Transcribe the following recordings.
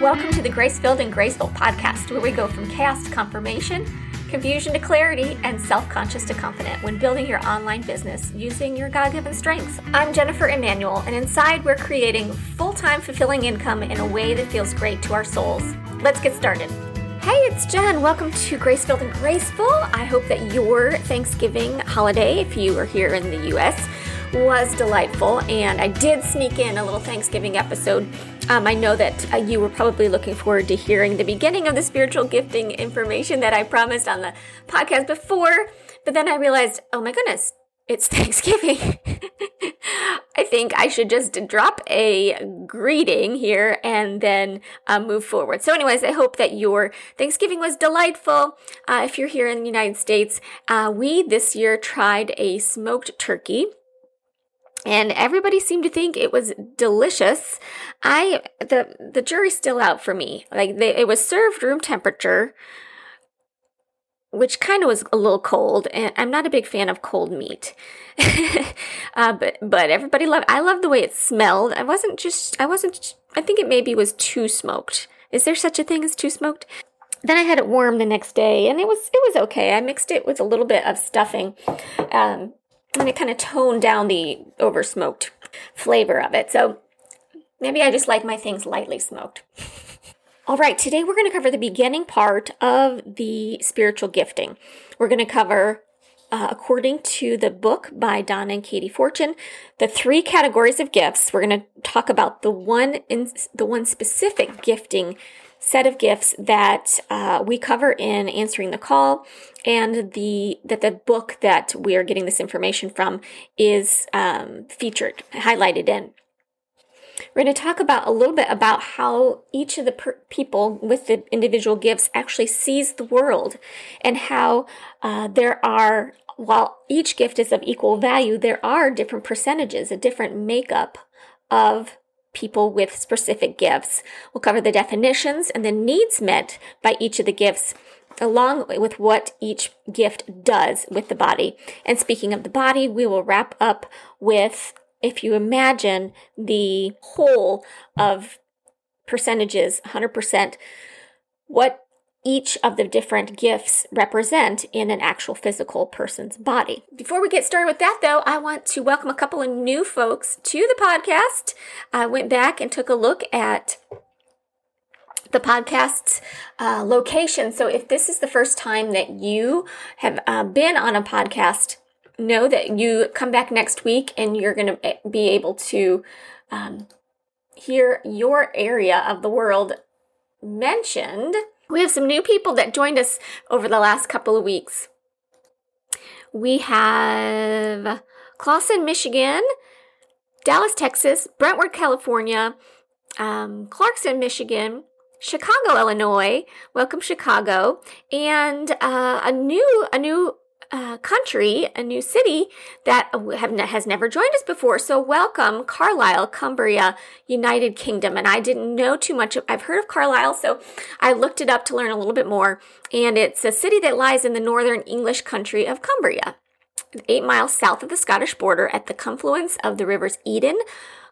Welcome to the Grace Filled and Graceful podcast, where we go from chaos to confirmation, confusion to clarity, and self conscious to confident when building your online business using your God given strengths. I'm Jennifer Emanuel, and inside we're creating full time fulfilling income in a way that feels great to our souls. Let's get started. Hey, it's Jen. Welcome to Grace Filled and Graceful. I hope that your Thanksgiving holiday, if you are here in the US, was delightful, and I did sneak in a little Thanksgiving episode. Um, I know that uh, you were probably looking forward to hearing the beginning of the spiritual gifting information that I promised on the podcast before, but then I realized, oh my goodness, it's Thanksgiving. I think I should just drop a greeting here and then uh, move forward. So, anyways, I hope that your Thanksgiving was delightful. Uh, if you're here in the United States, uh, we this year tried a smoked turkey and everybody seemed to think it was delicious. I the the jury's still out for me. Like they, it was served room temperature, which kind of was a little cold, and I'm not a big fan of cold meat. uh, but but everybody loved. I loved the way it smelled. I wasn't just. I wasn't. I think it maybe was too smoked. Is there such a thing as too smoked? Then I had it warm the next day, and it was it was okay. I mixed it with a little bit of stuffing. Um, and it kind of toned down the over smoked flavor of it. So maybe I just like my things lightly smoked. All right, today we're going to cover the beginning part of the spiritual gifting. We're going to cover, uh, according to the book by Donna and Katie Fortune, the three categories of gifts. We're going to talk about the one in the one specific gifting set of gifts that uh, we cover in answering the call. And the that the book that we are getting this information from is um, featured highlighted in. We're going to talk about a little bit about how each of the per- people with the individual gifts actually sees the world and how uh, there are while each gift is of equal value there are different percentages a different makeup of people with specific gifts. We'll cover the definitions and the needs met by each of the gifts along with what each gift does with the body. And speaking of the body, we will wrap up with if you imagine the whole of percentages, 100%, what each of the different gifts represent in an actual physical person's body. Before we get started with that, though, I want to welcome a couple of new folks to the podcast. I went back and took a look at the podcast's uh, location. So if this is the first time that you have uh, been on a podcast, know that you come back next week and you're going to be able to um, hear your area of the world mentioned we have some new people that joined us over the last couple of weeks. We have Clawson, Michigan, Dallas, Texas, Brentwood, California, um, Clarkston, Michigan, Chicago, Illinois. Welcome, Chicago, and uh, a new a new uh, country, a new city that has never joined us before. So welcome, Carlisle, Cumbria, United Kingdom. And I didn't know too much. I've heard of Carlisle, so I looked it up to learn a little bit more. And it's a city that lies in the northern English country of Cumbria, eight miles south of the Scottish border at the confluence of the rivers Eden,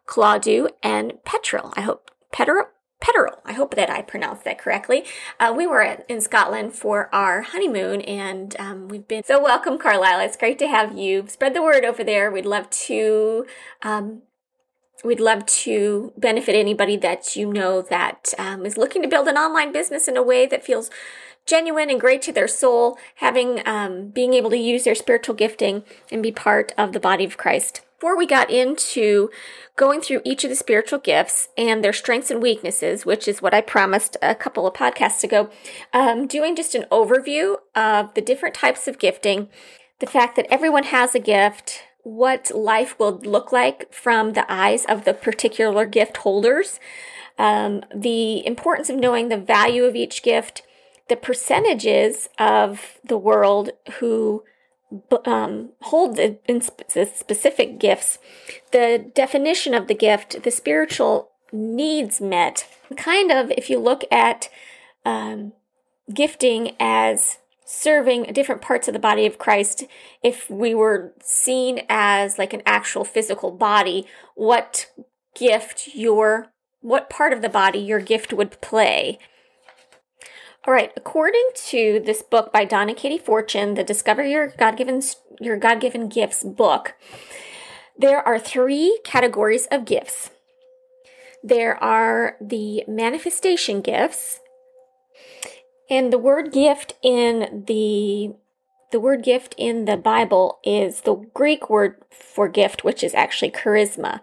Caldew, and Petrel. I hope Petrel. Petteril. I hope that I pronounced that correctly. Uh, we were in Scotland for our honeymoon, and um, we've been so welcome, Carlisle. It's great to have you. Spread the word over there. We'd love to. Um, we'd love to benefit anybody that you know that um, is looking to build an online business in a way that feels genuine and great to their soul, having um, being able to use their spiritual gifting and be part of the body of Christ before we got into going through each of the spiritual gifts and their strengths and weaknesses, which is what I promised a couple of podcasts ago, um, doing just an overview of the different types of gifting, the fact that everyone has a gift, what life will look like from the eyes of the particular gift holders, um, the importance of knowing the value of each gift, the percentages of the world who um, hold the, the specific gifts, the definition of the gift, the spiritual needs met. Kind of, if you look at um, gifting as serving different parts of the body of Christ, if we were seen as like an actual physical body, what gift your what part of the body your gift would play. All right, according to this book by Don and Katie Fortune, the Discover Your God-given Your God-given Gifts book, there are three categories of gifts. There are the manifestation gifts, and the word gift in the the word gift in the Bible is the Greek word for gift, which is actually charisma.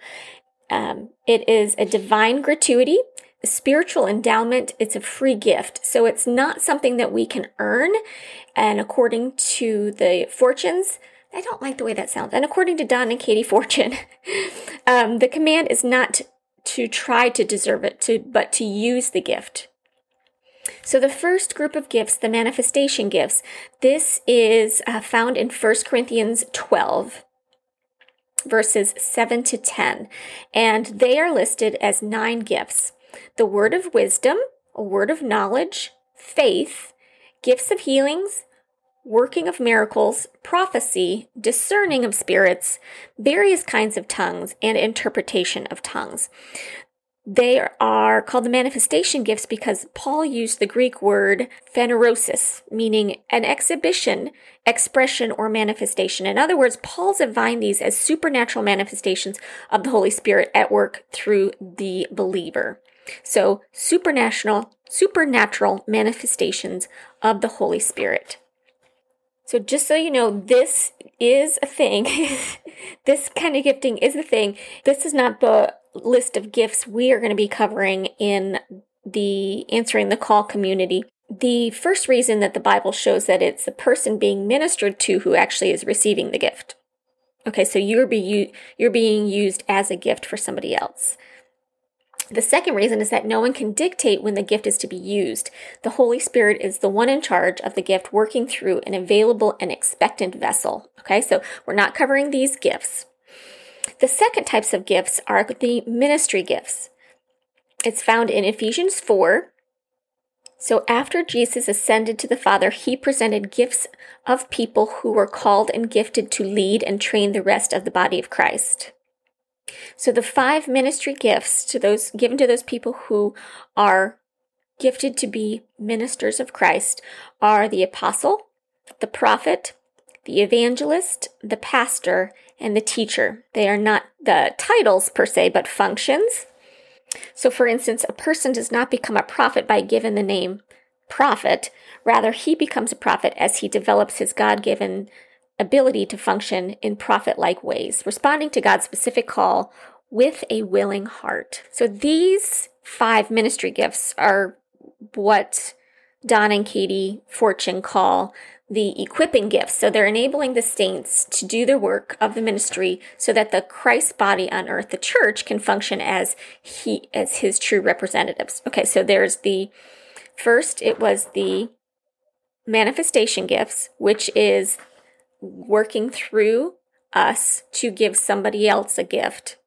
Um, it is a divine gratuity spiritual endowment, it's a free gift. So it's not something that we can earn. And according to the fortunes, I don't like the way that sounds. And according to Don and Katie Fortune, um, the command is not to try to deserve it, to, but to use the gift. So the first group of gifts, the manifestation gifts, this is uh, found in 1 Corinthians 12 verses 7 to 10, and they are listed as nine gifts the word of wisdom, a word of knowledge, faith, gifts of healings, working of miracles, prophecy, discerning of spirits, various kinds of tongues, and interpretation of tongues. They are called the manifestation gifts because Paul used the Greek word phanerosis, meaning an exhibition, expression, or manifestation. In other words, Paul's defined these as supernatural manifestations of the Holy Spirit at work through the believer. So, supernatural, supernatural manifestations of the Holy Spirit. So, just so you know, this is a thing. this kind of gifting is a thing. This is not the list of gifts we are going to be covering in the answering the call community. The first reason that the Bible shows that it's the person being ministered to who actually is receiving the gift. Okay, so you're be you're being used as a gift for somebody else. The second reason is that no one can dictate when the gift is to be used. The Holy Spirit is the one in charge of the gift working through an available and expectant vessel. Okay, so we're not covering these gifts. The second types of gifts are the ministry gifts. It's found in Ephesians 4. So after Jesus ascended to the Father, he presented gifts of people who were called and gifted to lead and train the rest of the body of Christ. So the five ministry gifts to those given to those people who are gifted to be ministers of Christ are the apostle, the prophet, the evangelist, the pastor, and the teacher. They are not the titles per se, but functions. So, for instance, a person does not become a prophet by given the name prophet. Rather, he becomes a prophet as he develops his God given ability to function in prophet like ways, responding to God's specific call with a willing heart. So these five ministry gifts are what Don and Katie Fortune call the equipping gifts. So they're enabling the saints to do the work of the ministry so that the Christ body on earth, the church, can function as he as his true representatives. Okay, so there's the first it was the manifestation gifts, which is working through us to give somebody else a gift.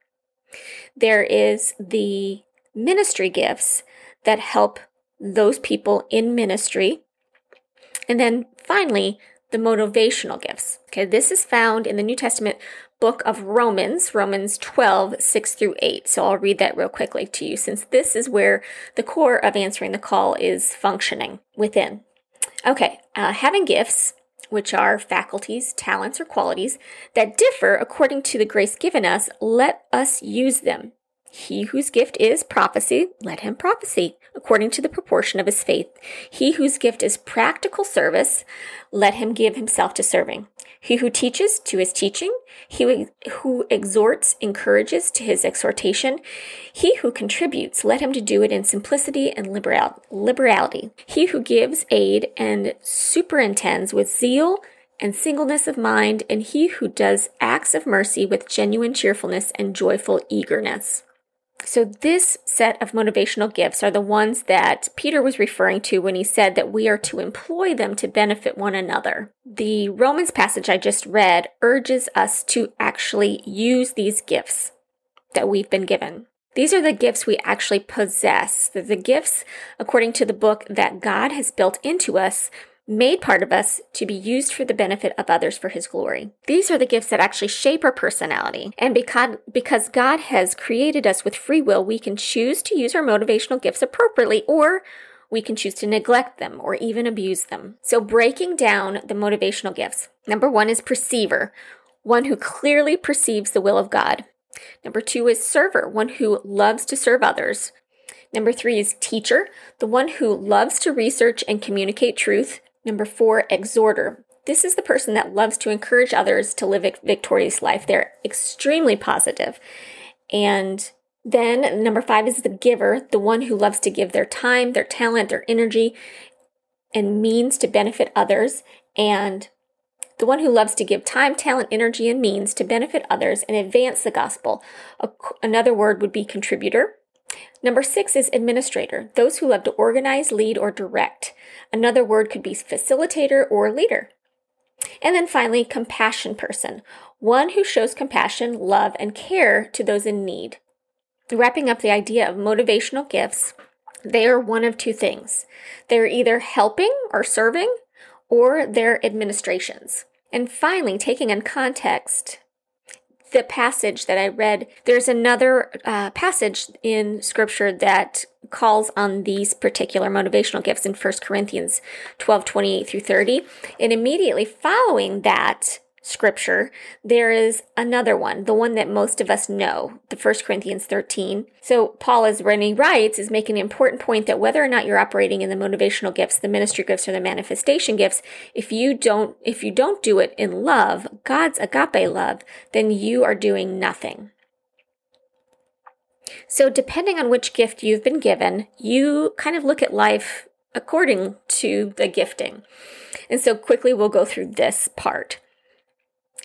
There is the ministry gifts that help those people in ministry. And then finally, the motivational gifts. Okay, this is found in the New Testament book of Romans, Romans 12, 6 through 8. So I'll read that real quickly to you since this is where the core of answering the call is functioning within. Okay, uh, having gifts which are faculties, talents, or qualities that differ according to the grace given us, let us use them. He whose gift is prophecy, let him prophesy according to the proportion of his faith. He whose gift is practical service, let him give himself to serving. He who teaches to his teaching, he who exhorts encourages to his exhortation. He who contributes, let him to do it in simplicity and liberal, liberality. He who gives aid and superintends with zeal and singleness of mind, and he who does acts of mercy with genuine cheerfulness and joyful eagerness. So, this set of motivational gifts are the ones that Peter was referring to when he said that we are to employ them to benefit one another. The Romans passage I just read urges us to actually use these gifts that we've been given. These are the gifts we actually possess. The gifts, according to the book, that God has built into us made part of us to be used for the benefit of others for his glory. These are the gifts that actually shape our personality. And because, because God has created us with free will, we can choose to use our motivational gifts appropriately or we can choose to neglect them or even abuse them. So breaking down the motivational gifts. Number one is perceiver, one who clearly perceives the will of God. Number two is server, one who loves to serve others. Number three is teacher, the one who loves to research and communicate truth. Number four, exhorter. This is the person that loves to encourage others to live a victorious life. They're extremely positive. And then number five is the giver, the one who loves to give their time, their talent, their energy, and means to benefit others. And the one who loves to give time, talent, energy, and means to benefit others and advance the gospel. Another word would be contributor. Number six is administrator, those who love to organize, lead, or direct. Another word could be facilitator or leader. And then finally, compassion person, one who shows compassion, love, and care to those in need. Wrapping up the idea of motivational gifts, they are one of two things. They're either helping or serving, or they're administrations. And finally, taking in context the passage that I read, there's another uh, passage in scripture that calls on these particular motivational gifts in 1 Corinthians 12 28 through 30. And immediately following that, scripture, there is another one, the one that most of us know, the 1 Corinthians 13. So Paul, as Rennie writes, is making an important point that whether or not you're operating in the motivational gifts, the ministry gifts, or the manifestation gifts, if you don't, if you don't do it in love, God's agape love, then you are doing nothing. So depending on which gift you've been given, you kind of look at life according to the gifting. And so quickly we'll go through this part.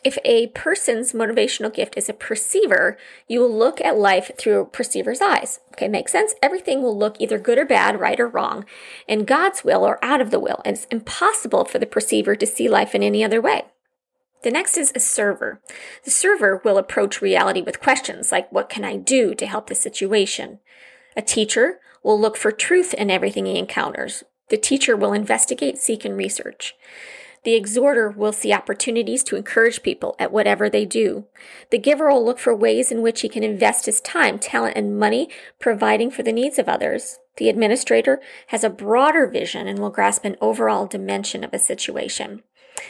If a person's motivational gift is a perceiver, you will look at life through a perceiver's eyes. Okay, makes sense? Everything will look either good or bad, right or wrong, in God's will or out of the will, and it's impossible for the perceiver to see life in any other way. The next is a server. The server will approach reality with questions like, What can I do to help the situation? A teacher will look for truth in everything he encounters. The teacher will investigate, seek, and research. The exhorter will see opportunities to encourage people at whatever they do. The giver will look for ways in which he can invest his time, talent, and money providing for the needs of others. The administrator has a broader vision and will grasp an overall dimension of a situation.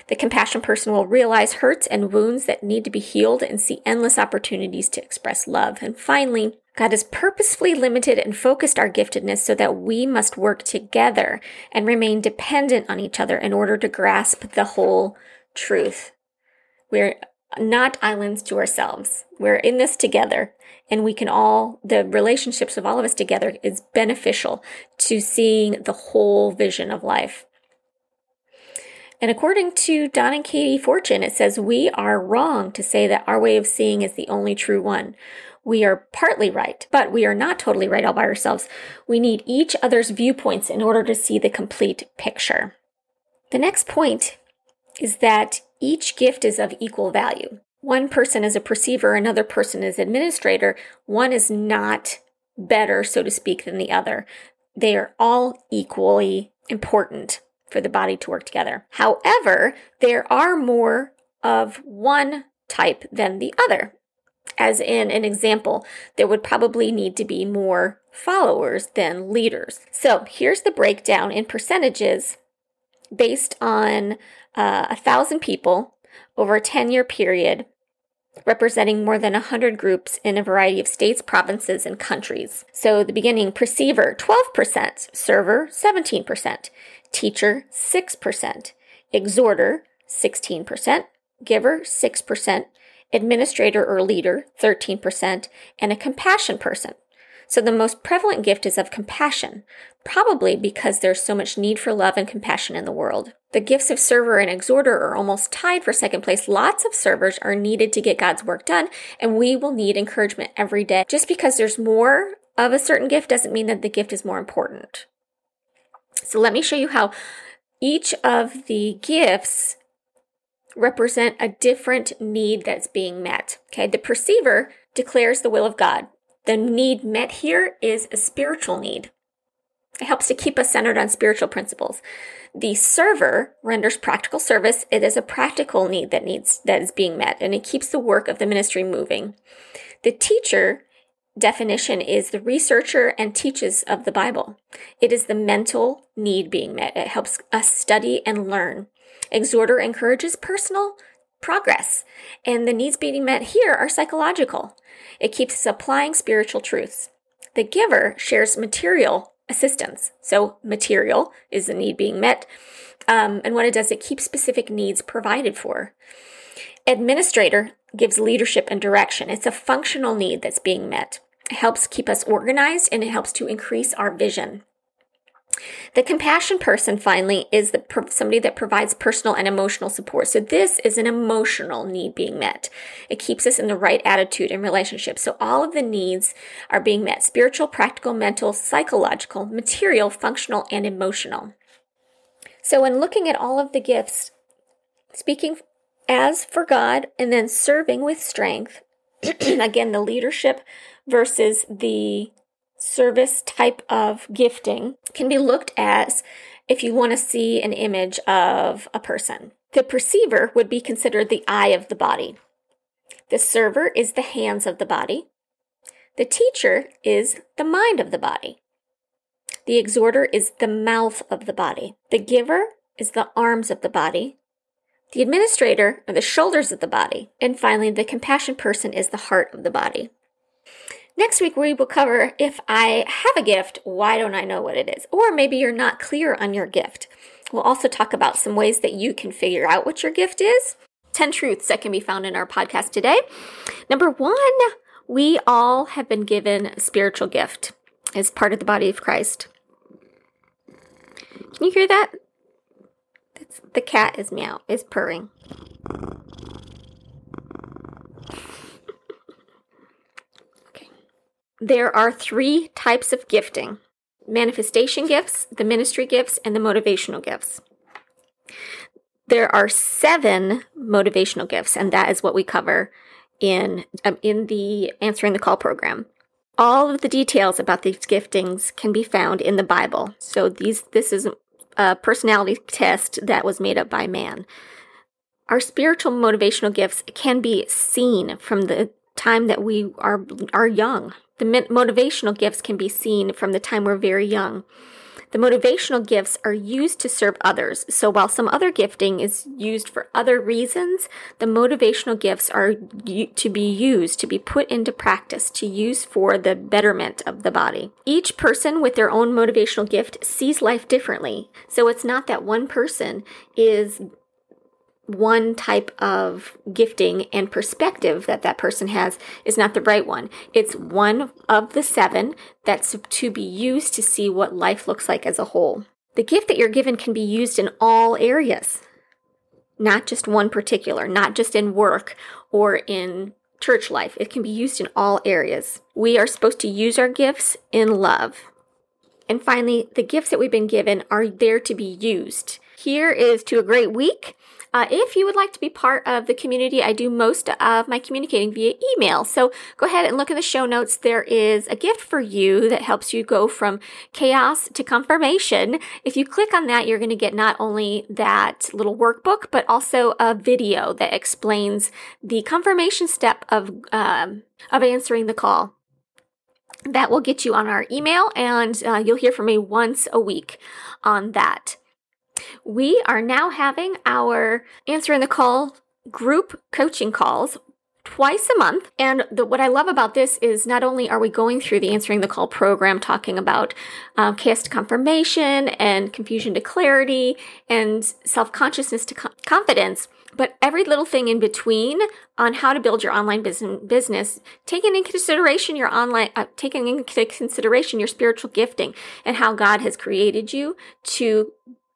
The compassion person will realize hurts and wounds that need to be healed and see endless opportunities to express love. And finally, God has purposefully limited and focused our giftedness so that we must work together and remain dependent on each other in order to grasp the whole truth. We're not islands to ourselves. We're in this together and we can all, the relationships of all of us together is beneficial to seeing the whole vision of life. And according to Don and Katie Fortune, it says, We are wrong to say that our way of seeing is the only true one. We are partly right, but we are not totally right all by ourselves. We need each other's viewpoints in order to see the complete picture. The next point is that each gift is of equal value. One person is a perceiver, another person is administrator. One is not better, so to speak, than the other. They are all equally important for the body to work together. However, there are more of one type than the other. As in an example, there would probably need to be more followers than leaders. So here's the breakdown in percentages based on uh, a thousand people over a 10 year period, representing more than 100 groups in a variety of states, provinces, and countries. So the beginning perceiver 12%, server 17%, teacher 6%, exhorter 16%, giver 6%, administrator or leader, 13%, and a compassion person. So the most prevalent gift is of compassion, probably because there's so much need for love and compassion in the world. The gifts of server and exhorter are almost tied for second place. Lots of servers are needed to get God's work done, and we will need encouragement every day. Just because there's more of a certain gift doesn't mean that the gift is more important. So let me show you how each of the gifts represent a different need that's being met. Okay, the perceiver declares the will of God. The need met here is a spiritual need. It helps to keep us centered on spiritual principles. The server renders practical service. It is a practical need that needs that is being met, and it keeps the work of the ministry moving. The teacher definition is the researcher and teaches of the Bible. It is the mental need being met. It helps us study and learn. Exhorter encourages personal progress, and the needs being met here are psychological. It keeps us applying spiritual truths. The giver shares material assistance. So, material is the need being met. Um, and what it does, it keeps specific needs provided for. Administrator gives leadership and direction. It's a functional need that's being met. It helps keep us organized and it helps to increase our vision. The compassion person, finally, is the, somebody that provides personal and emotional support. So this is an emotional need being met. It keeps us in the right attitude and relationship. So all of the needs are being met: spiritual, practical, mental, psychological, material, functional, and emotional. So when looking at all of the gifts, speaking as for God and then serving with strength, again, the leadership versus the service type of gifting can be looked as if you want to see an image of a person. The perceiver would be considered the eye of the body. The server is the hands of the body. The teacher is the mind of the body. The exhorter is the mouth of the body. The giver is the arms of the body. The administrator are the shoulders of the body. And finally, the compassion person is the heart of the body. Next week, we will cover if I have a gift, why don't I know what it is? Or maybe you're not clear on your gift. We'll also talk about some ways that you can figure out what your gift is. 10 truths that can be found in our podcast today. Number one, we all have been given a spiritual gift as part of the body of Christ. Can you hear that? It's, the cat is meow, is purring. There are three types of gifting manifestation gifts, the ministry gifts, and the motivational gifts. There are seven motivational gifts, and that is what we cover in, um, in the Answering the Call program. All of the details about these giftings can be found in the Bible. So these this is a personality test that was made up by man. Our spiritual motivational gifts can be seen from the time that we are are young. The motivational gifts can be seen from the time we're very young. The motivational gifts are used to serve others. So while some other gifting is used for other reasons, the motivational gifts are to be used, to be put into practice, to use for the betterment of the body. Each person with their own motivational gift sees life differently. So it's not that one person is one type of gifting and perspective that that person has is not the right one. It's one of the seven that's to be used to see what life looks like as a whole. The gift that you're given can be used in all areas, not just one particular, not just in work or in church life. It can be used in all areas. We are supposed to use our gifts in love. And finally, the gifts that we've been given are there to be used. Here is to a great week. Uh, if you would like to be part of the community, I do most of my communicating via email. So go ahead and look in the show notes. There is a gift for you that helps you go from chaos to confirmation. If you click on that, you're going to get not only that little workbook, but also a video that explains the confirmation step of, um, of answering the call that will get you on our email and uh, you'll hear from me once a week on that. We are now having our answering the call group coaching calls twice a month. And the, what I love about this is not only are we going through the Answering the Call program, talking about um, chaos to confirmation and confusion to clarity and self consciousness to co- confidence, but every little thing in between on how to build your online business, business taking into consideration your online, uh, taking into consideration your spiritual gifting and how God has created you to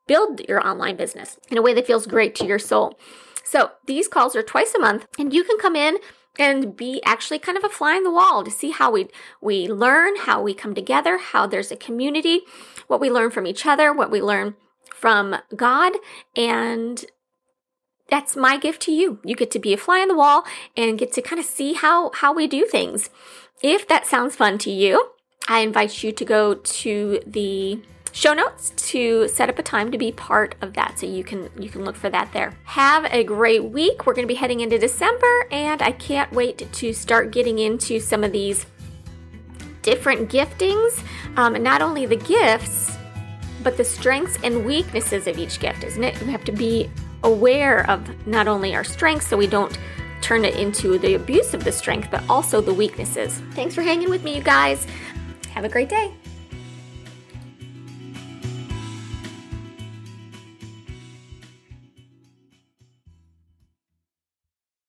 build your online business in a way that feels great to your soul. So these calls are twice a month and you can come in and be actually kind of a fly in the wall to see how we we learn, how we come together, how there's a community, what we learn from each other, what we learn from God and that's my gift to you. You get to be a fly on the wall and get to kind of see how how we do things. If that sounds fun to you, I invite you to go to the show notes to set up a time to be part of that so you can you can look for that there. Have a great week. We're going to be heading into december and i can't wait to start getting into some of these different giftings um, not only the gifts but the strengths and weaknesses of each gift isn't it? We have to be aware of not only our strengths so we don't turn it into the abuse of the strength but also the weaknesses. Thanks for hanging with me you guys. Have a great day